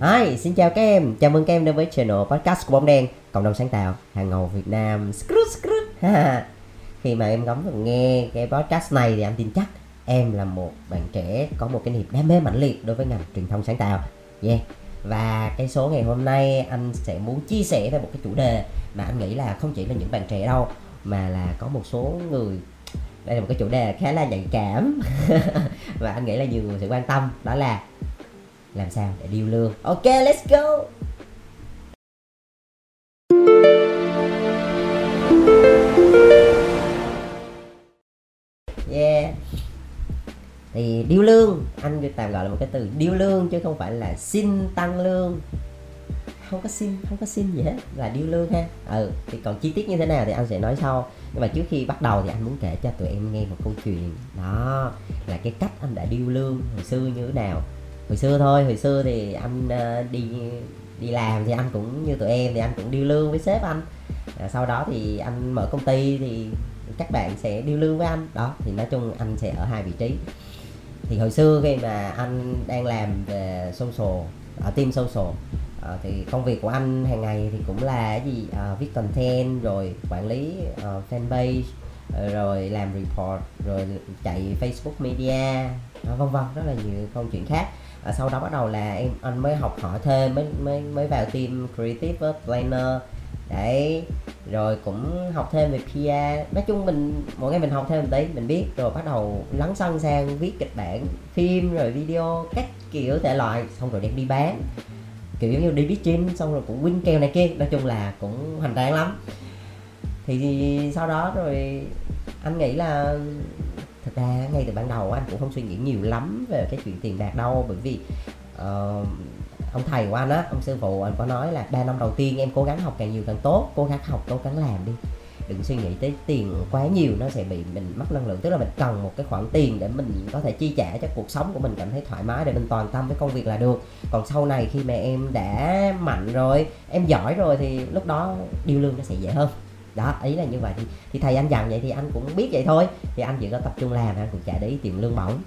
Hi, xin chào các em, chào mừng các em đến với channel podcast của Bóng Đen Cộng đồng sáng tạo, hàng ngầu Việt Nam. Skrut, skrut. Khi mà em ngóng và nghe cái podcast này thì em tin chắc em là một bạn trẻ có một cái niềm đam mê mãnh liệt đối với ngành truyền thông sáng tạo. Yeah. Và cái số ngày hôm nay anh sẽ muốn chia sẻ về một cái chủ đề mà anh nghĩ là không chỉ là những bạn trẻ đâu mà là có một số người đây là một cái chủ đề khá là nhạy cảm. Và anh nghĩ là nhiều người sẽ quan tâm đó là làm sao để điêu lương? Ok, let's go! Yeah. Thì điêu lương, anh tạm gọi là một cái từ điêu lương chứ không phải là xin tăng lương. Không có xin, không có xin gì hết, là điêu lương ha. Ừ thì còn chi tiết như thế nào thì anh sẽ nói sau. Nhưng mà trước khi bắt đầu thì anh muốn kể cho tụi em nghe một câu chuyện. Đó, là cái cách anh đã điêu lương hồi xưa như thế nào hồi xưa thôi hồi xưa thì anh ờ, đi đi làm thì anh cũng như tụi em thì anh cũng điêu lương với sếp anh. À, sau đó thì anh mở công ty thì các bạn sẽ điêu lương với anh. Đó thì nói chung anh sẽ ở hai vị trí. Thì hồi xưa khi mà anh đang làm về social ở team social à, thì công việc của anh hàng ngày thì cũng là cái gì? À, viết content rồi quản lý uh, fanpage rồi làm report rồi chạy facebook media vân vân rất là nhiều câu chuyện khác à, sau đó bắt đầu là em anh mới học hỏi thêm mới mới mới vào team creative planner. Đấy rồi cũng học thêm về PR nói chung mình mỗi ngày mình học thêm một tí mình biết rồi bắt đầu lắng sân sang viết kịch bản phim rồi video các kiểu thể loại xong rồi đem đi bán. Kiểu giống như đi biết chim xong rồi cũng win kèo này kia nói chung là cũng hoành tráng lắm. Thì sau đó rồi anh nghĩ là thật ra ngay từ ban đầu anh cũng không suy nghĩ nhiều lắm về cái chuyện tiền bạc đâu bởi vì uh, ông thầy của anh á ông sư phụ anh có nói là ba năm đầu tiên em cố gắng học càng nhiều càng tốt cố gắng học cố gắng làm đi. Đừng suy nghĩ tới tiền quá nhiều nó sẽ bị mình mất năng lượng tức là mình cần một cái khoản tiền để mình có thể chi trả cho cuộc sống của mình cảm thấy thoải mái để mình toàn tâm với công việc là được. Còn sau này khi mà em đã mạnh rồi em giỏi rồi thì lúc đó điêu lương nó sẽ dễ hơn đó ý là như vậy. Thì, thì thầy anh dặn vậy thì anh cũng biết vậy thôi. Thì anh chỉ có tập trung làm anh cũng trả để tiền lương bổng.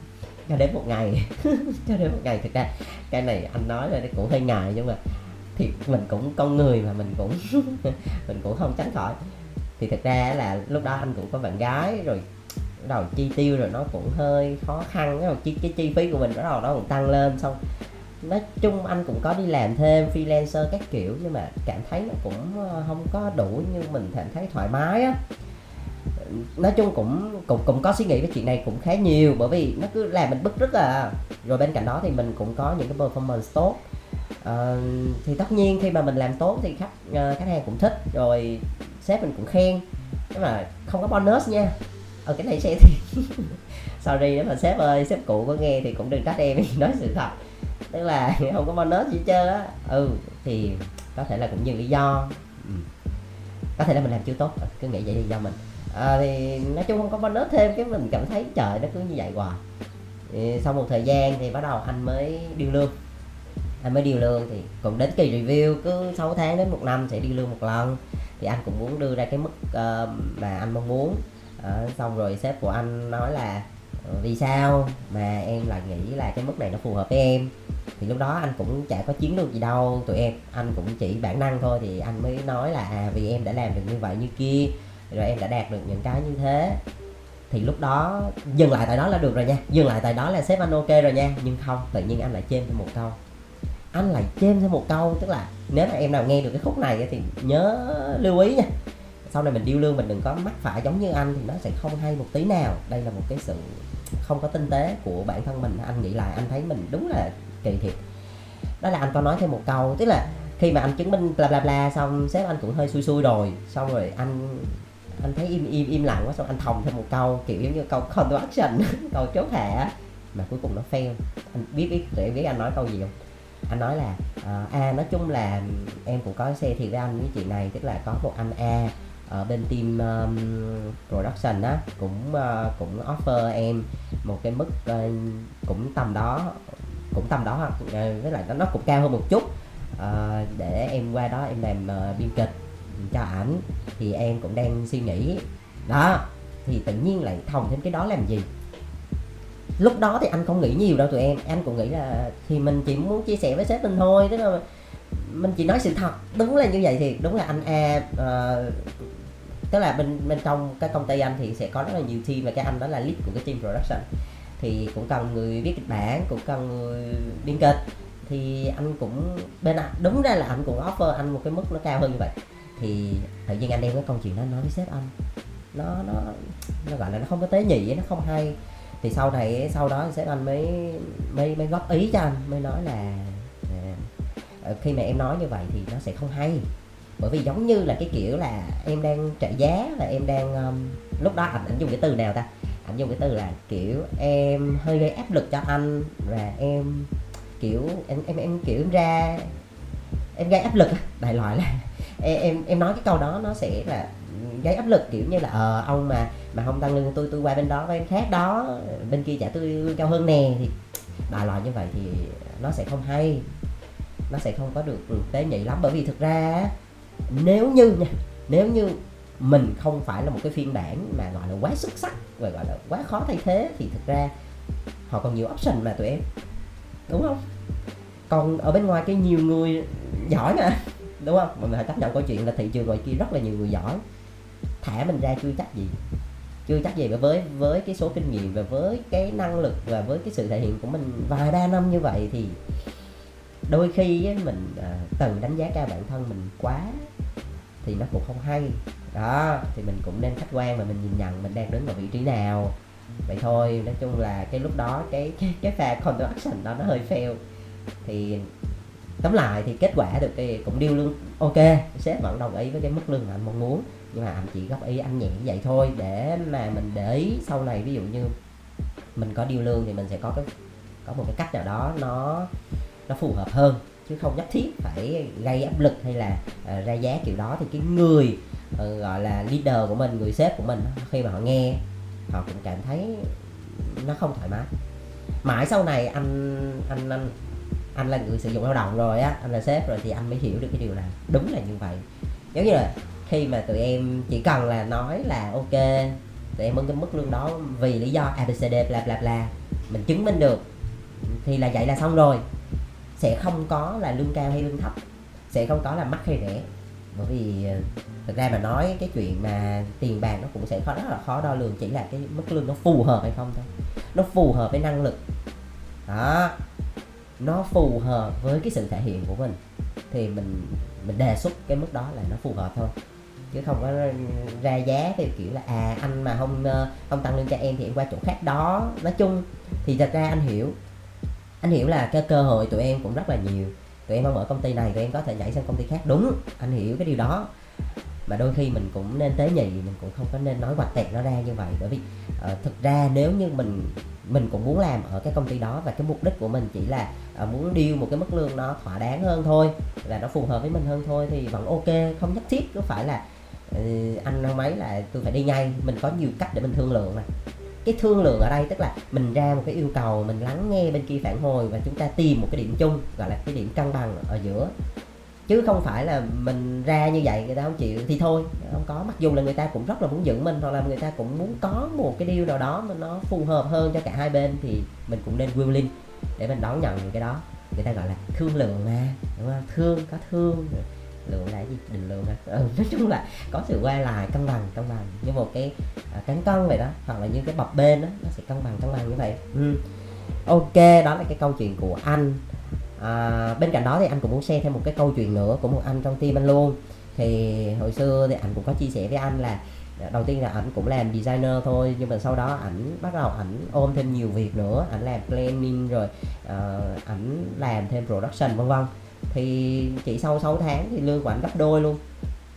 Cho đến một ngày cho đến một ngày thực ra cái này anh nói là cũng hơi ngại nhưng mà thì mình cũng con người mà mình cũng mình cũng không tránh khỏi. Thì thực ra là lúc đó anh cũng có bạn gái rồi đầu chi tiêu rồi nó cũng hơi khó khăn. Cái chi cái chi phí của mình bắt đầu nó cũng tăng lên xong nói chung anh cũng có đi làm thêm freelancer các kiểu nhưng mà cảm thấy nó cũng ờ, không có đủ như mình cảm thấy thoải mái á. Nói chung cũng cũng cũng có suy nghĩ về chuyện này cũng khá nhiều bởi vì nó cứ làm mình bức rất là rồi bên cạnh đó thì mình cũng có những cái performance tốt. À, thì tất nhiên khi mà mình làm tốt thì khách ờ, khách hàng cũng thích rồi sếp mình cũng khen. Nhưng mà không có bonus nha. Ở cái này sẽ thì sorry nếu mà sếp ơi sếp cũ có nghe thì cũng đừng trách em nói sự thật tức là không có bonus gì chơi á. Ừ thì có thể là cũng nhiều lý do. Ừ. có thể là mình làm chưa tốt cứ nghĩ vậy thì do mình. À, thì nói chung không có bonus thêm cái mình cảm thấy trời nó cứ như vậy hoài. Thì sau một thời gian thì bắt đầu anh mới điêu lương. Anh mới điêu lương thì cũng đến kỳ review cứ 6 tháng đến một năm sẽ điêu lương một lần. Thì anh cũng muốn đưa ra cái mức uh, mà anh mong muốn. Uh, xong rồi sếp của anh nói là Ừ, vì sao mà em lại nghĩ là cái mức này nó phù hợp với em? Thì lúc đó anh cũng chả có chiến lược gì đâu, tụi em, anh cũng chỉ bản năng thôi thì anh mới nói là à vì em đã làm được như vậy như kia, rồi em đã đạt được những cái như thế. Thì lúc đó, dừng lại tại đó là được rồi nha, dừng lại tại đó là sếp anh ok rồi nha, nhưng không, tự nhiên anh lại chêm thêm một câu. Anh lại chêm thêm một câu, tức là nếu mà em nào nghe được cái khúc này thì nhớ lưu ý nha sau này mình điêu lương mình đừng có mắc phải giống như anh thì nó sẽ không hay một tí nào. Đây là một cái sự không có tinh tế của bản thân mình. Anh nghĩ lại anh thấy mình đúng là kỳ thiệt. Đó là anh có nói thêm một câu tức là khi mà anh chứng minh bla bla bla xong sếp anh cũng hơi xui xui rồi. Xong rồi anh anh thấy im im im lặng quá xong anh thòng thêm một câu kiểu giống như câu contraction câu chốt hạ mà cuối cùng nó fail. Anh biết biết để biết anh nói câu gì không? Anh nói là uh, à nói chung là em cũng có xe thì với anh với chuyện này tức là có một anh A ở bên team um, production á cũng uh, cũng offer em một cái mức uh, cũng tầm đó cũng tầm đó uh, với lại nó, nó cũng cao hơn một chút. Uh, để em qua đó em làm uh, biên kịch cho ảnh thì em cũng đang suy nghĩ. Đó thì tự nhiên lại thòng thêm cái đó làm gì? Lúc đó thì anh không nghĩ nhiều đâu tụi em. Anh cũng nghĩ là thì mình chỉ muốn chia sẻ với sếp mình thôi tức là mình chỉ nói sự thật. Đúng là như vậy thì đúng là anh a uh, tức là bên bên trong cái công ty anh thì sẽ có rất là nhiều team và cái anh đó là lead của cái team production. Thì cũng cần người viết kịch bản cũng cần người biên kịch. Thì anh cũng bên anh đúng ra là anh cũng offer anh một cái mức nó cao hơn như vậy. Thì tự nhiên anh đem cái câu chuyện đó nói với sếp anh. Nó nó nó gọi là nó không có tế nhị nó không hay. Thì sau này sau đó sếp anh mới mới mới góp ý cho anh mới nói là à, khi mà em nói như vậy thì nó sẽ không hay bởi vì giống như là cái kiểu là em đang trợ giá và em đang um, lúc đó anh, anh dùng cái từ nào ta? Anh dùng cái từ là kiểu em hơi gây áp lực cho anh và em kiểu em em em kiểu em ra em gây áp lực đại loại là em em em nói cái câu đó nó sẽ là gây áp lực kiểu như là ờ ông mà mà không tăng lương tôi tôi qua bên đó với em khác đó bên kia trả tôi lương cao hơn nè thì đại loại như vậy thì nó sẽ không hay nó sẽ không có được tế nhị lắm. Bởi vì thực ra nếu như nha, nếu như mình không phải là một cái phiên bản mà gọi là quá xuất sắc và gọi là quá khó thay thế thì thực ra họ còn nhiều option mà tụi em. Đúng không? Còn ở bên ngoài cái nhiều người giỏi mà, đúng không? Mọi người hãy chấp nhận câu chuyện là thị trường ngoài kia rất là nhiều người giỏi. Thả mình ra chưa chắc gì, chưa chắc gì. Với với cái số kinh nghiệm và với cái năng lực và với cái sự thể hiện của mình vài ba năm như vậy thì đôi khi ấy, mình à, tự đánh giá cao bản thân mình quá thì nó cũng không hay. Đó thì mình cũng nên khách quan và mình nhìn nhận mình đang đứng ở vị trí nào. Vậy thôi nói chung là cái lúc đó cái cái, cái pha action đó nó hơi fail. Thì tóm lại thì kết quả được thì cũng điêu lương. Ok sếp vẫn đồng ý với cái mức lương mà anh mong muốn nhưng mà anh chỉ góp ý anh nhẹ như vậy thôi để mà mình để ý sau này. Ví dụ như mình có điêu lương thì mình sẽ có cái có một cái cách nào đó nó nó phù hợp hơn chứ không nhất thiết phải gây áp lực hay là uh, ra giá kiểu đó. Thì cái người uh, gọi là leader của mình người sếp của mình khi mà họ nghe họ cũng cảm thấy nó không thoải mái. Mãi sau này anh anh anh anh là người sử dụng lao động rồi á anh là sếp rồi thì anh mới hiểu được cái điều này đúng là như vậy. Giống như là khi mà tụi em chỉ cần là nói là ok tụi em muốn cái mức lương đó vì lý do abcd bla bla bla mình chứng minh được thì là vậy là xong rồi sẽ không có là lương cao hay lương thấp, sẽ không có là mắc hay rẻ. Bởi vì ờ, thực ra mà nói cái chuyện mà tiền bạc nó cũng sẽ khó, rất là khó đo lường chỉ là cái mức lương nó phù hợp hay không thôi. Nó phù hợp với năng lực. Đó. Nó phù hợp với cái sự thể hiện của mình. Thì mình mình đề xuất cái mức đó là nó phù hợp thôi. Chứ không có ra giá theo kiểu là à anh mà không ờ, không tăng lương cho em thì em qua chỗ khác đó. Nói chung thì thật ra anh hiểu anh hiểu là cái cơ hội tụi em cũng rất là nhiều. Tụi em không ở công ty này tụi em có thể nhảy sang công ty khác. Đúng anh hiểu cái điều đó. Mà đôi khi mình cũng nên tế nhị mình cũng không có nên nói hoạch tẹt nó ra như vậy. Bởi vì uh, thực ra nếu như mình mình cũng muốn làm ở cái công ty đó và cái mục đích của mình chỉ là uh, muốn điêu một cái mức lương nó thỏa đáng hơn thôi là nó phù hợp với mình hơn thôi thì vẫn ok không nhất thiết. Cứ phải là uh, anh nói mấy là tôi phải đi ngay. Mình có nhiều cách để mình thương lượng mà cái thương lượng ở đây, tức là mình ra một cái yêu cầu, mình lắng nghe bên kia phản hồi và chúng ta tìm một cái điểm chung, gọi là cái điểm cân bằng ở giữa. Chứ không phải là mình ra như vậy người ta không chịu thì thôi, không có. Mặc dù là người ta cũng rất là muốn giữ mình, hoặc là người ta cũng muốn có một cái điều nào đó mà nó phù hợp hơn cho cả hai bên thì mình cũng nên willing để mình đón nhận cái đó. Người ta gọi là thương lượng mà, đúng không? Thương, có thương lượng là gì? Định lượng hả? Ừ, nói chung là có sự quay lại cân bằng cân bằng. Như một cái à, cán cân vậy đó hoặc là như cái bập bên đó nó sẽ cân bằng cân bằng như vậy. Ừ. ok đó là cái câu chuyện của anh. À, bên cạnh đó thì anh cũng muốn share thêm một cái câu chuyện nữa của một anh trong team anh luôn. Thì hồi xưa thì anh cũng có chia sẻ với anh là à, đầu tiên là ảnh cũng làm designer thôi nhưng mà sau đó ảnh bắt đầu ảnh ôm thêm nhiều việc nữa. Ảnh làm planning rồi uh, ảnh làm thêm production vân vân thì chỉ sau 6 tháng thì lương của ảnh gấp đôi luôn.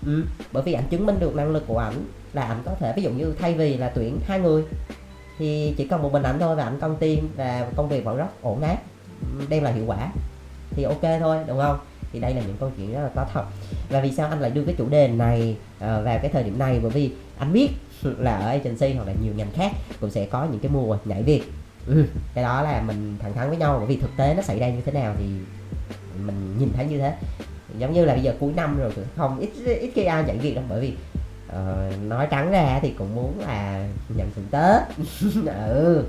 Ừ, bởi vì ảnh chứng minh được năng lực của ảnh là ảnh có thể ví dụ như thay vì là tuyển hai người thì chỉ cần một mình ảnh thôi và ảnh công ty và công việc vẫn rất ổn áp ừ, đem lại hiệu quả thì ok thôi đúng không? Thì đây là những câu chuyện rất là có thật. Và vì sao anh lại đưa cái chủ đề này uh, vào cái thời điểm này? Bởi vì anh biết là ở agency hoặc là nhiều ngành khác cũng sẽ có những cái mùa nhảy việc. Ừ, cái đó là mình thẳng thắn với nhau bởi vì thực tế nó xảy ra như thế nào thì mình nhìn thấy như thế. Giống như là bây giờ cuối năm rồi không ít ít khi ai nhận việc đâu bởi vì uh, nói trắng ra thì cũng muốn là nhận thưởng tết. Ừ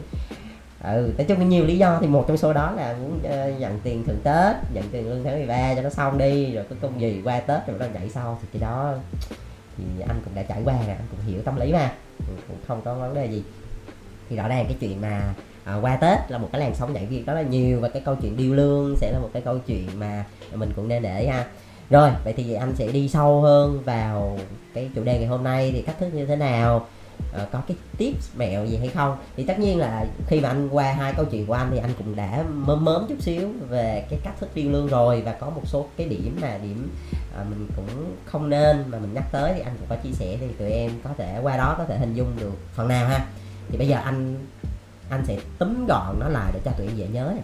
ừ nói chung nhiều lý do thì một trong số đó là muốn uh, nhận tiền thưởng tết nhận tiền lương tháng 13 cho nó xong đi rồi cái công gì qua tết rồi nó nhảy sau thì cái đó thì anh cũng đã trải qua rồi anh cũng hiểu tâm lý mà cũng không có vấn đề gì. Thì rõ ràng cái chuyện mà à, qua tết là một cái làn sóng nhảy việc đó là nhiều và cái câu chuyện điêu lương sẽ là một cái câu chuyện mà mình cũng nên để ha. Rồi vậy thì anh sẽ đi sâu hơn vào cái chủ đề ngày hôm nay thì cách thức như thế nào? À, có cái tips mẹo gì hay không? Thì tất nhiên là khi mà anh qua hai câu chuyện của anh thì anh cũng đã mớm mớm chút xíu về cái cách thức điêu lương rồi và có một số cái điểm mà điểm à, mình cũng không nên mà mình nhắc tới thì anh cũng có chia sẻ thì tụi em có thể qua đó có thể hình dung được phần nào ha. Thì bây giờ anh anh sẽ túm gọn nó lại để cho tụi em dễ nhớ nè.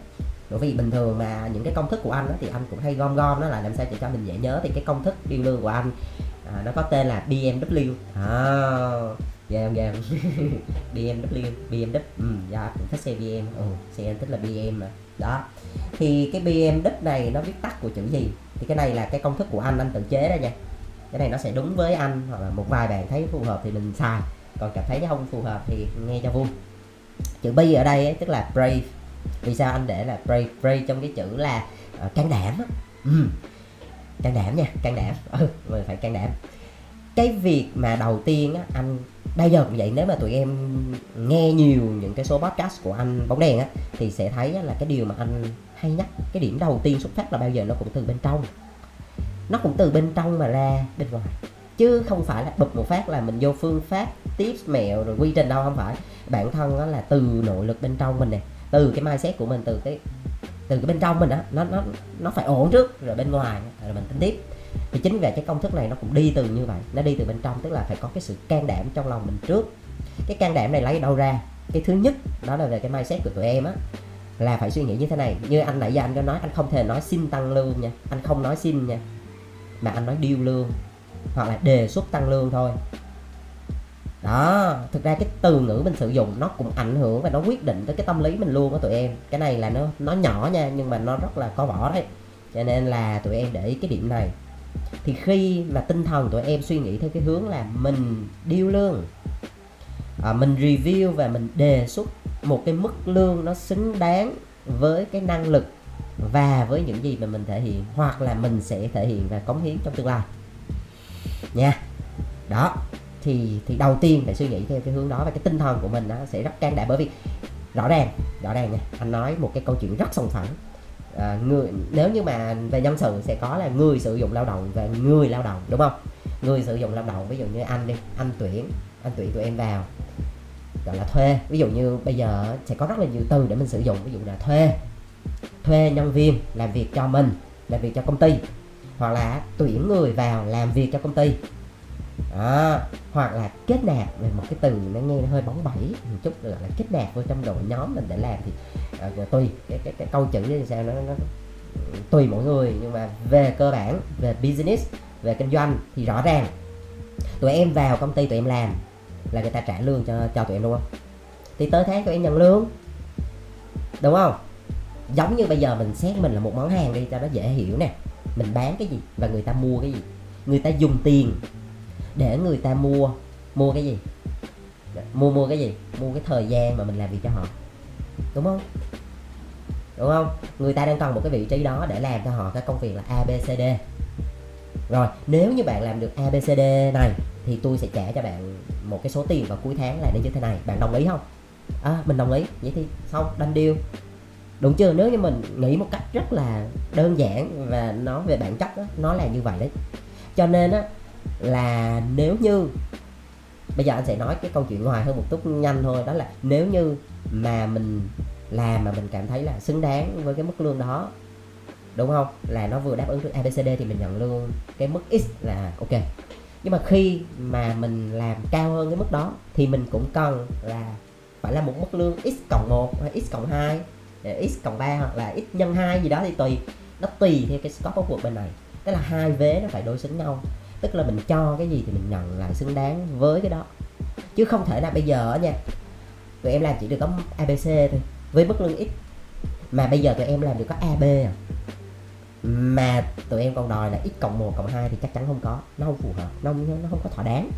Bởi vì bình thường mà những cái công thức của anh đó, thì anh cũng hay gom gom nó lại làm sao để cho mình dễ nhớ thì cái công thức điêu lương của anh à, nó có tên là BMW à, ghê không ghê không? BMW BMW ừ, dạ cũng thích xe BM ừ, xe anh thích là BM mà. Đó. Thì cái BMW này nó viết tắt của chữ gì? Thì cái này là cái công thức của anh anh tự chế ra nha. Cái này nó sẽ đúng với anh hoặc là một vài bạn thấy phù hợp thì mình xài. Còn cảm thấy không phù hợp thì nghe cho vui chữ B ở đây ấy, tức là brave. Vì sao anh để là brave? Brave trong cái chữ là uh, can đảm á. Ừ. can đảm nha can đảm. Ừ mình phải can đảm. Cái việc mà đầu tiên á anh bây giờ cũng vậy nếu mà tụi em nghe nhiều những cái số podcast của anh bóng đèn á thì sẽ thấy là cái điều mà anh hay nhắc cái điểm đầu tiên xuất phát là bao giờ nó cũng từ bên trong. Nó cũng từ bên trong mà ra bên ngoài chứ không phải là bụp một phát là mình vô phương pháp tips mẹo rồi quy trình đâu, không phải. Bản thân nó là từ nội lực bên trong mình nè, từ cái mindset của mình, từ cái từ cái bên trong mình á, nó nó nó phải ổn trước, rồi bên ngoài, rồi mình tính tiếp. Thì chính vì cái công thức này nó cũng đi từ như vậy, nó đi từ bên trong, tức là phải có cái sự can đảm trong lòng mình trước. Cái can đảm này lấy đâu ra? Cái thứ nhất, đó là về cái mindset của tụi em á, là phải suy nghĩ như thế này. Như anh nãy giờ anh có nói, anh không thể nói xin tăng lương nha, anh không nói xin nha, mà anh nói điêu lương hoặc là đề xuất tăng lương thôi. Đó thực ra cái từ ngữ mình sử dụng nó cũng ảnh hưởng và nó quyết định tới cái tâm lý mình luôn của tụi em. Cái này là nó nó nhỏ nha nhưng mà nó rất là có vỏ đấy. Cho nên là tụi em để ý cái điểm này. Thì khi mà tinh thần tụi em suy nghĩ theo cái hướng là mình điêu lương à, mình review và mình đề xuất một cái mức lương nó xứng đáng với cái năng lực và với những gì mà mình thể hiện hoặc là mình sẽ thể hiện và cống hiến trong tương lai nha. Đó thì thì đầu tiên phải suy nghĩ theo cái hướng đó và cái tinh thần của mình nó sẽ rất can đảm bởi vì rõ ràng rõ ràng nha anh nói một cái câu chuyện rất sòng phẳng. À, người nếu như mà về nhân sự sẽ có là người sử dụng lao động và người lao động đúng không? Người sử dụng lao động ví dụ như anh đi anh tuyển anh tuyển tụi em vào gọi là thuê. Ví dụ như bây giờ sẽ có rất là nhiều từ để mình sử dụng. Ví dụ là thuê thuê nhân viên làm việc cho mình làm việc cho công ty hoặc là tuyển người vào làm việc cho công ty. Đó. hoặc là kết nạp về một cái từ nó nghe nó hơi bóng bẩy một chút gọi là kết nạp vô trong đội nhóm mình để làm thì à, tùy cái, cái cái câu chữ như sao nó, nó tùy mỗi người nhưng mà về cơ bản về business về kinh doanh thì rõ ràng tụi em vào công ty tụi em làm là người ta trả lương cho cho tụi em đúng không thì tới tháng tụi em nhận lương đúng không? Giống như bây giờ mình xét mình là một món hàng đi cho nó dễ hiểu nè mình bán cái gì và người ta mua cái gì. Người ta dùng tiền để người ta mua mua cái gì? Mua mua cái gì? Mua cái thời gian mà mình làm việc cho họ. Đúng không? Đúng không? Người ta đang cần một cái vị trí đó để làm cho họ cái công việc là abcd rồi, nếu như bạn làm được abcd này, thì tôi sẽ trả cho bạn một cái số tiền vào cuối tháng là như thế này. Bạn đồng ý không? À mình đồng ý. Vậy thì xong đanh điêu đúng chưa nếu như mình nghĩ một cách rất là đơn giản và nó về bản chất đó, nó là như vậy đấy. Cho nên á là nếu như bây giờ anh sẽ nói cái câu chuyện ngoài hơn một chút nhanh thôi đó là nếu như mà mình làm mà mình cảm thấy là xứng đáng với cái mức lương đó đúng không? Là nó vừa đáp ứng được abcd thì mình nhận lương cái mức x là ok. Nhưng mà khi mà mình làm cao hơn cái mức đó thì mình cũng cần là phải là một mức lương x cộng 1 hay x cộng 2 x cộng 3 hoặc là x nhân 2 gì đó thì tùy nó tùy theo cái scope of work bên này. Tức là hai vế nó phải đối xứng nhau. Tức là mình cho cái gì thì mình nhận lại xứng đáng với cái đó. Chứ không thể là bây giờ nha tụi em làm chỉ được có abc thôi với mức lương x. Mà bây giờ tụi em làm được có ab à. Mà tụi em còn đòi là x cộng 1 cộng 2 thì chắc chắn không có nó không phù hợp nó không, nó không có thỏa đáng.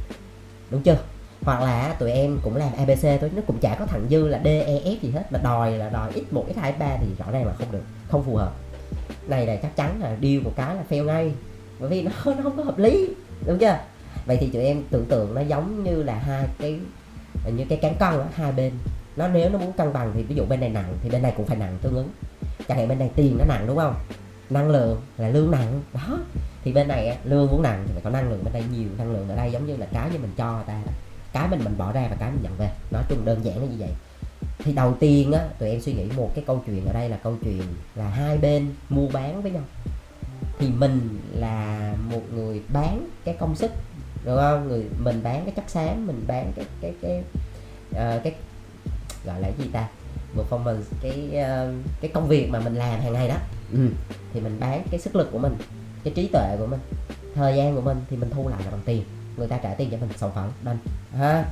Đúng chưa? Hoặc là tụi em cũng làm abc thôi nó cũng chả có thằng dư là d e f gì hết mà đòi là đòi x một x hai x ba thì rõ ràng là không được không phù hợp. Này là chắc chắn là điêu một cái là fail ngay bởi vì nó, nó không có hợp lý đúng chưa? Vậy thì tụi em tưởng tượng nó giống như là hai cái như cái cán cân đó, hai bên. Nó nếu nó muốn cân bằng thì ví dụ bên này nặng thì bên này cũng phải nặng tương ứng. Chẳng hạn bên này tiền nó nặng đúng không? Năng lượng là lương nặng đó. Thì bên này lương muốn nặng thì phải có năng lượng bên đây nhiều năng lượng ở đây giống như là cái như mình cho người ta cái mình mình bỏ ra và cái mình nhận về. Nói chung đơn giản là như vậy. Thì đầu tiên á tụi em suy nghĩ một cái câu chuyện ở đây là câu chuyện là hai bên mua bán với nhau. Thì mình là một người bán cái công sức đúng không? Người mình bán cái chất xám mình bán cái cái cái uh, cái gọi là cái gì ta? Performance cái uh, cái công việc mà mình làm hàng ngày đó. Ừ. thì mình bán cái sức lực của mình cái trí tuệ của mình thời gian của mình thì mình thu lại là bằng tiền người ta trả tiền cho mình sản phẩm đanh. Ha.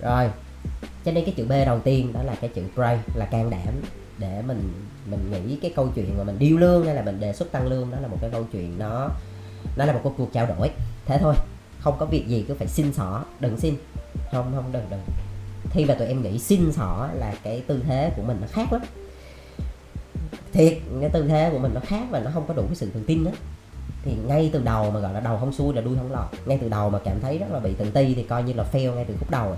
Rồi, cho nên cái chữ B đầu tiên đó là cái chữ brave là can đảm để mình mình nghĩ cái câu chuyện mà mình điêu lương hay là mình đề xuất tăng lương đó là một cái câu chuyện nó nó là một cuộc cuộc trao đổi. Thế thôi, không có việc gì, cứ phải xin xỏ, đừng xin. Không không, đừng đừng. Thi và tụi em nghĩ xin xỏ là cái tư thế của mình nó khác lắm. Thiệt, cái tư thế của mình nó khác và nó không có đủ cái sự tự tin đó thì ngay từ đầu mà gọi là đầu không xuôi là đuôi không lọt. Ngay từ đầu mà cảm thấy rất là bị tự ti thì coi như là fail ngay từ khúc đầu rồi.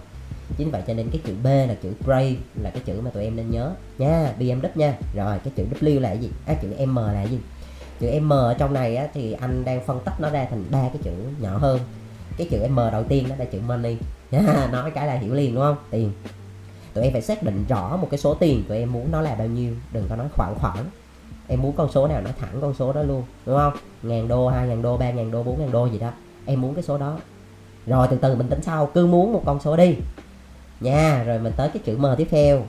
Chính vậy cho nên cái chữ B là chữ brave là cái chữ mà tụi em nên nhớ. Nha BMW nha. Rồi cái chữ W là cái gì? À, chữ M là cái gì? Chữ M ở trong này á, thì anh đang phân tách nó ra thành ba cái chữ nhỏ hơn. Cái chữ M đầu tiên đó là chữ money. Nha nói cái là hiểu liền đúng không? Tiền. Tụi em phải xác định rõ một cái số tiền tụi em muốn nó là bao nhiêu. Đừng có nói khoảng khoảng em muốn con số nào nó thẳng con số đó luôn, đúng không? Ngàn đô, hai ngàn đô, ba ngàn đô, bốn ngàn đô gì đó. Em muốn cái số đó. Rồi, từ từ, mình tính sau. Cứ muốn một con số đi. Nha, rồi mình tới cái chữ m tiếp theo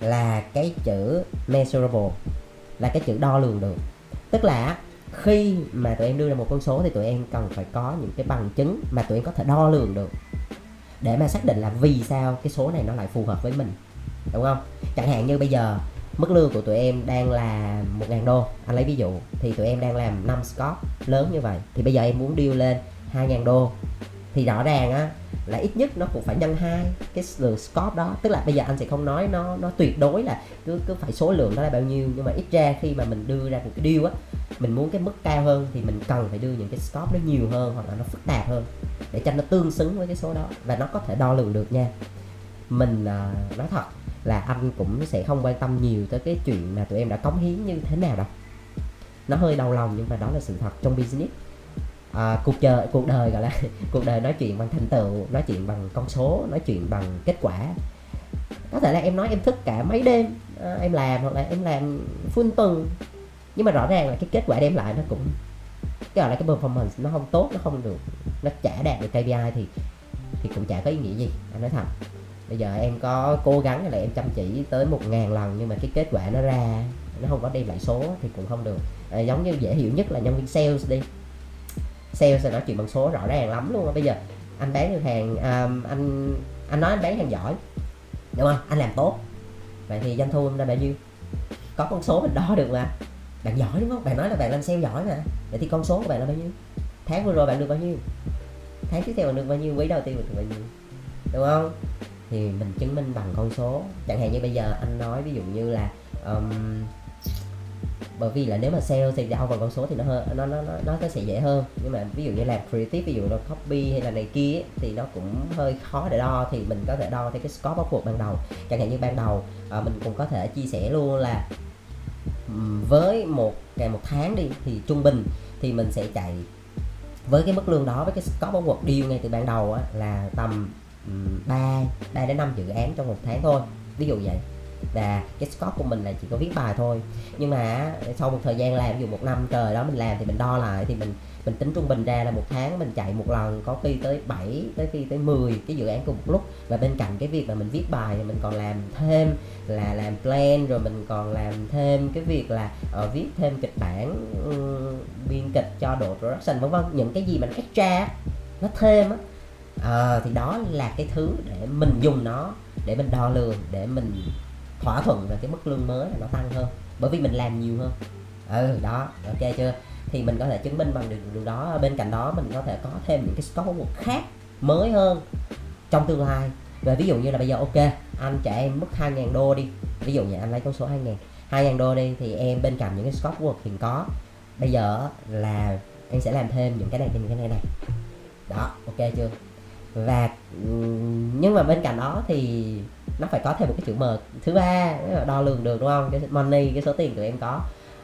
là cái chữ measurable, là cái chữ đo lường được. Tức là khi mà tụi em đưa ra một con số thì tụi em cần phải có những cái bằng chứng mà tụi em có thể đo lường được. Để mà xác định là vì sao cái số này nó lại phù hợp với mình, đúng không? Chẳng hạn như bây giờ mức lương của tụi em đang là 1.000 đô. Anh lấy ví dụ thì tụi em đang làm 5 scope lớn như vậy thì bây giờ em muốn điêu lên 2.000 đô. Thì rõ ràng á là ít nhất nó cũng phải nhân hai cái lượng scope đó. Tức là bây giờ anh sẽ không nói nó nó tuyệt đối là cứ cứ phải số lượng đó là bao nhiêu. Nhưng mà ít ra khi mà mình đưa ra một cái deal á mình muốn cái mức cao hơn thì mình cần phải đưa những cái scope nó nhiều hơn hoặc là nó phức tạp hơn để cho nó tương xứng với cái số đó. Và nó có thể đo lường được nha. Mình uh, nói thật là anh cũng sẽ không quan tâm nhiều tới cái chuyện mà tụi em đã cống hiến như thế nào đâu. Nó hơi đau lòng nhưng mà đó là sự thật trong business. À, cuộc đời cuộc đời gọi là cuộc đời nói chuyện bằng thành tựu nói chuyện bằng con số nói chuyện bằng kết quả. Có thể là em nói em thức cả mấy đêm à, em làm hoặc là em làm full tuần. Nhưng mà rõ ràng là cái kết quả đem lại nó cũng cái gọi là cái performance nó không tốt nó không được nó chả đạt được KPI thì thì cũng chả có ý nghĩa gì anh nói thật bây giờ em có cố gắng là em chăm chỉ tới một ngàn lần nhưng mà cái kết quả nó ra nó không có đem lại số thì cũng không được. À, giống như dễ hiểu nhất là nhân viên sales đi. Sales sẽ nói chuyện bằng số rõ ràng lắm luôn bây giờ anh bán được hàng um, anh anh nói anh bán hàng giỏi. Đúng không? Anh làm tốt. Vậy thì doanh thu là bao nhiêu? Có con số mình đo được mà. Bạn giỏi đúng không? Bạn nói là bạn làm sale giỏi mà. Vậy thì con số của bạn là bao nhiêu? Tháng vừa rồi bạn được bao nhiêu? Tháng tiếp theo bạn được bao nhiêu? Quý đầu tiên bạn được bao nhiêu? Đúng không? Thì mình chứng minh bằng con số. Chẳng hạn như bây giờ anh nói ví dụ như là um, bởi vì là nếu mà sale thì đo vào con số thì nó hơi nó nó nó nó sẽ dễ hơn. Nhưng mà ví dụ như làm creative ví dụ là copy hay là này kia thì nó cũng hơi khó để đo thì mình có thể đo theo cái score bắt buộc ban đầu. Chẳng hạn như ban đầu à, mình cũng có thể chia sẻ luôn là với một ngày một tháng đi thì trung bình thì mình sẽ chạy với cái mức lương đó với cái score bắt buộc deal ngay từ ban đầu á, là tầm 3 3 đến 5 dự án trong một tháng thôi. Ví dụ vậy. Và cái scope của mình là chỉ có viết bài thôi. Nhưng mà sau một thời gian làm ví dụ một năm trời đó mình làm thì mình đo lại thì mình mình tính trung bình ra là một tháng mình chạy một lần có khi tới 7 tới khi tới 10 cái dự án cùng một lúc. Và bên cạnh cái việc mà mình viết bài thì mình còn làm thêm là làm plan rồi mình còn làm thêm cái việc là uh, viết thêm kịch bản uh, biên kịch cho độ production vân vân. Những cái gì mình extra nó thêm á à, thì đó là cái thứ để mình dùng nó để mình đo lường để mình thỏa thuận về cái mức lương mới là nó tăng hơn bởi vì mình làm nhiều hơn. Ừ đó ok chưa? Thì mình có thể chứng minh bằng điều, điều đó. Bên cạnh đó mình có thể có thêm những cái scope khác mới hơn trong tương lai. Và ví dụ như là bây giờ ok anh trả em mức 2.000 đô đi. Ví dụ như anh lấy con số 2.000 2.000 đô đi thì em bên cạnh những cái scope work hiện có bây giờ là em sẽ làm thêm những cái này thêm những cái này này. Đó ok chưa? Và nhưng mà bên cạnh đó thì nó phải có thêm một cái chữ M. Thứ ba đo lường được đúng không? Cái money cái số tiền tụi em có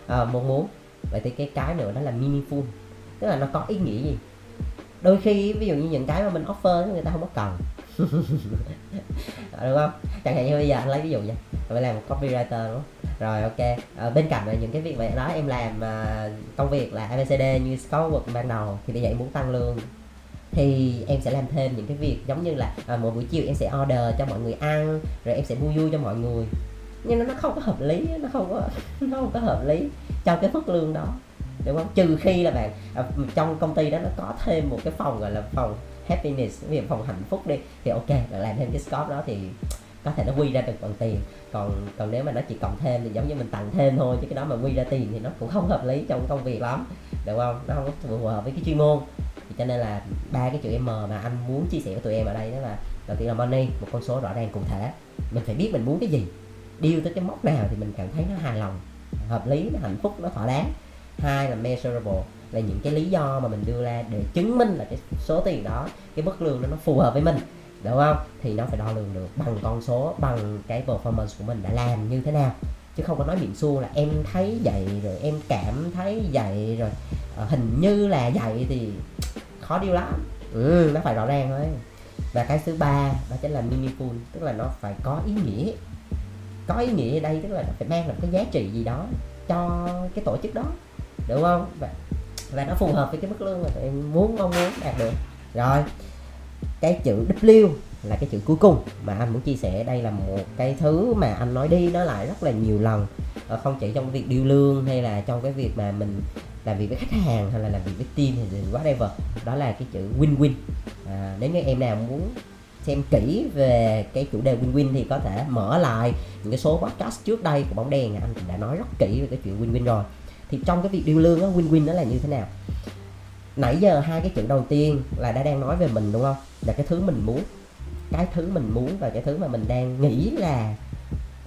à, mong muốn. Vậy thì cái cái nữa đó là meaningful. Tức là nó có ý nghĩa gì? Đôi khi ví dụ như những cái mà mình offer người ta không có cần. Đúng không? Chẳng hạn như bây giờ anh lấy ví dụ nha. Phải làm một copywriter đúng không? Rồi ok. À, bên cạnh là những cái việc vậy đó em làm à, công việc là abcd như scope ban đầu thì bây giờ em muốn tăng lương thì em sẽ làm thêm những cái việc giống như là à, mỗi buổi chiều em sẽ order cho mọi người ăn rồi em sẽ mua vui cho mọi người. Nhưng nó không có hợp lý nó không có nó không có hợp lý cho cái mức lương đó đúng không? Trừ khi là bạn à, trong công ty đó nó có thêm một cái phòng gọi là phòng happiness ví dụ phòng hạnh phúc đi thì ok bạn làm thêm cái scope đó thì có thể nó quy ra được bằng tiền. Còn còn nếu mà nó chỉ cộng thêm thì giống như mình tặng thêm thôi chứ cái đó mà quy ra tiền thì nó cũng không hợp lý trong công việc lắm đúng không? Nó không phù hợp với cái chuyên môn thì cho nên là ba cái chữ M mà anh muốn chia sẻ với tụi em ở đây đó là đầu tiên là money một con số rõ ràng cụ thể. Mình phải biết mình muốn cái gì điêu tới cái mốc nào thì mình cảm thấy nó hài lòng hợp lý nó hạnh phúc nó thỏa đáng. Hai là measurable là những cái lý do mà mình đưa ra để chứng minh là cái số tiền đó cái mức lương đó nó phù hợp với mình đúng không? Thì nó phải đo lường được bằng con số bằng cái performance của mình đã làm như thế nào. Chứ không có nói miệng xua là em thấy vậy rồi em cảm thấy vậy rồi. À, hình như là vậy thì khó điêu lắm. Ừ, nó phải rõ ràng thôi. Và cái thứ ba đó chính là meaningful tức là nó phải có ý nghĩa. Có ý nghĩa ở đây tức là nó phải mang lại cái giá trị gì đó cho cái tổ chức đó đúng không? Và, và nó phù hợp với cái mức lương mà tụi em muốn mong muốn đạt được. Rồi cái chữ W là cái chữ cuối cùng mà anh muốn chia sẻ. Đây là một cái thứ mà anh nói đi nói lại rất là nhiều lần. Ờ, không chỉ trong việc điêu lương hay là trong cái việc mà mình làm việc với khách hàng hay là làm việc với team thì whatever. Đó là cái chữ win-win. À, nếu như em nào muốn xem kỹ về cái chủ đề win-win thì có thể mở lại những cái số podcast trước đây của bóng đèn. Anh cũng đã nói rất kỹ về cái chuyện win-win rồi. Thì trong cái việc điêu lương á win-win nó là như thế nào? Nãy giờ hai cái chữ đầu tiên là đã đang nói về mình đúng không? Là cái thứ mình muốn cái thứ mình muốn và cái thứ mà mình đang nghĩ là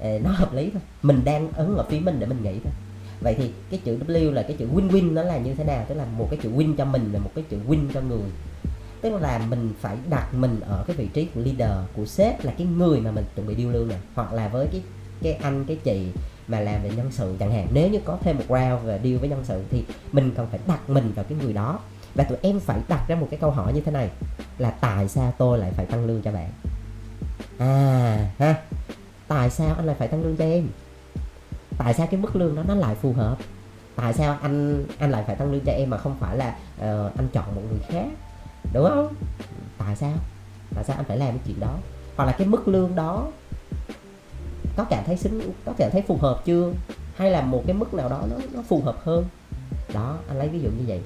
à, nó hợp lý thôi. Mình đang ứng ở phía mình để mình nghĩ thôi vậy thì cái chữ W là cái chữ win-win, nó là như thế nào? Tức là một cái chữ win cho mình là một cái chữ win cho người. Tức là mình phải đặt mình ở cái vị trí của leader, của sếp là cái người mà mình chuẩn bị điêu lương này hoặc là với cái cái anh, cái chị mà làm về nhân sự chẳng hạn. Nếu như có thêm một round về deal với nhân sự thì mình cần phải đặt mình vào cái người đó. Và tụi em phải đặt ra một cái câu hỏi như thế này, là tại sao tôi lại phải tăng lương cho bạn? À ha. Tại sao anh lại phải tăng lương cho em? Tại sao cái mức lương đó nó lại phù hợp? Tại sao anh anh lại phải tăng lương cho em mà không phải là uh, anh chọn một người khác? Đúng không? Tại sao? Tại sao anh phải làm cái chuyện đó? Hoặc là cái mức lương đó có cảm thấy xứng có cảm thấy phù hợp chưa? Hay là một cái mức nào đó nó nó phù hợp hơn? Đó anh lấy ví dụ như vậy.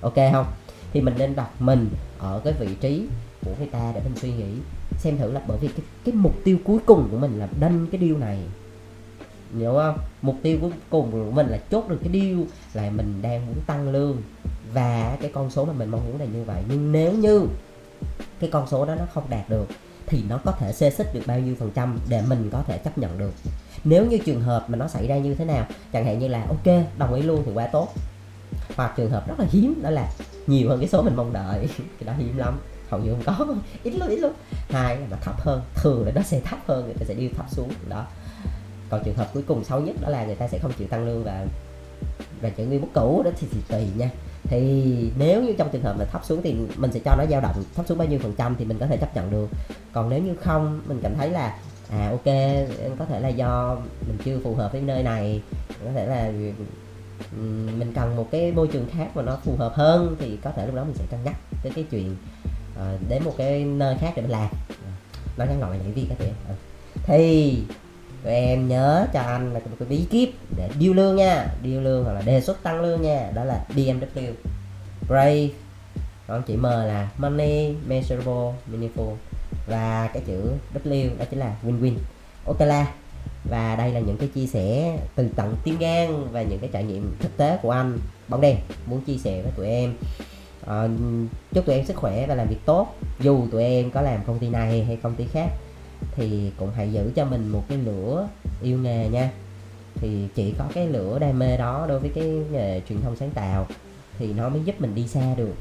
Ok không? Thì mình nên đặt mình ở cái vị trí của người ta để mình suy nghĩ xem thử là bởi vì cái, cái mục tiêu cuối cùng của mình là đâm cái điều này hiểu không? Mục tiêu cuối cùng của mình là chốt được cái điều là mình đang muốn tăng lương. Và cái con số mà mình mong muốn là như vậy. Nhưng nếu như cái con số đó nó không đạt được, thì nó có thể xê xích được bao nhiêu phần trăm để mình có thể chấp nhận được. Nếu như trường hợp mà nó xảy ra như thế nào, chẳng hạn như là, ok, đồng ý luôn thì quá tốt. Hoặc trường hợp rất là hiếm, đó là nhiều hơn cái số mình mong đợi. Thì đó hiếm lắm. Hầu như không có. Ít lắm ít lắm. Hai là thấp hơn. Thường là nó sẽ thấp hơn, người ta sẽ đi thấp xuống. Đó còn trường hợp cuối cùng xấu nhất đó là người ta sẽ không chịu tăng lương và và trở nguyên mức cũ đó thì, thì tùy nha. Thì nếu như trong trường hợp mà thấp xuống thì mình sẽ cho nó dao động thấp xuống bao nhiêu phần trăm thì mình có thể chấp nhận được. Còn nếu như không mình cảm thấy là à ok có thể là do mình chưa phù hợp với nơi này có thể là mình cần một cái môi trường khác mà nó phù hợp hơn thì có thể lúc đó mình sẽ cân nhắc tới cái chuyện uh, đến một cái nơi khác để mình làm. Nói ngắn gọn là những việc các bạn thì tụi em nhớ cho anh là một cái bí kíp để điêu lương nha. Điêu lương hoặc là đề xuất tăng lương nha. Đó là DMW Brave. Còn chữ M là money measurable meaningful. Và cái chữ W đó chính là win-win. Ok là và đây là những cái chia sẻ từ tận tim gan và những cái trải nghiệm thực tế của anh. Bóng đen muốn chia sẻ với tụi em. À, chúc tụi em sức khỏe và làm việc tốt. Dù tụi em có làm công ty này hay công ty khác thì cũng hãy giữ cho mình một cái lửa yêu nghề nha. Thì chỉ có cái lửa đam mê đó đối với cái nghề truyền thông sáng tạo thì nó mới giúp mình đi xa được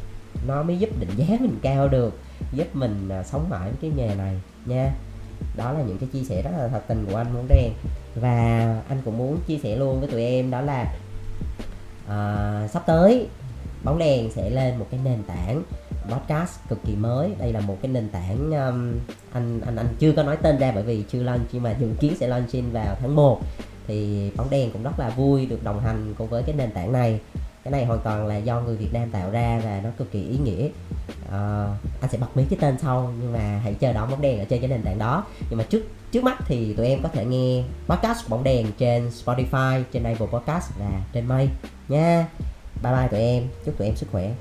nó mới giúp định giá mình cao được giúp mình à, sống mãi với cái nghề này nha. Đó là những cái chia sẻ rất là thật tình của anh muốn đen. Và anh cũng muốn chia sẻ luôn với tụi em đó là uh, sắp tới bóng đèn sẽ lên một cái nền tảng podcast cực kỳ mới. Đây là một cái nền tảng um, anh anh anh chưa có nói tên ra bởi vì chưa launch nhưng mà dự kiến sẽ launching vào tháng 1 thì bóng đèn cũng rất là vui được đồng hành cùng với cái nền tảng này. Cái này hoàn toàn là do người Việt Nam tạo ra và nó cực kỳ ý nghĩa. Uh, anh sẽ bật mí cái tên sau nhưng mà hãy chờ đón bóng đèn ở trên cái nền tảng đó. Nhưng mà trước trước mắt thì tụi em có thể nghe podcast bóng đèn trên Spotify trên Apple Podcast và trên Mây nha. Bye bye tụi em. Chúc tụi em sức khỏe.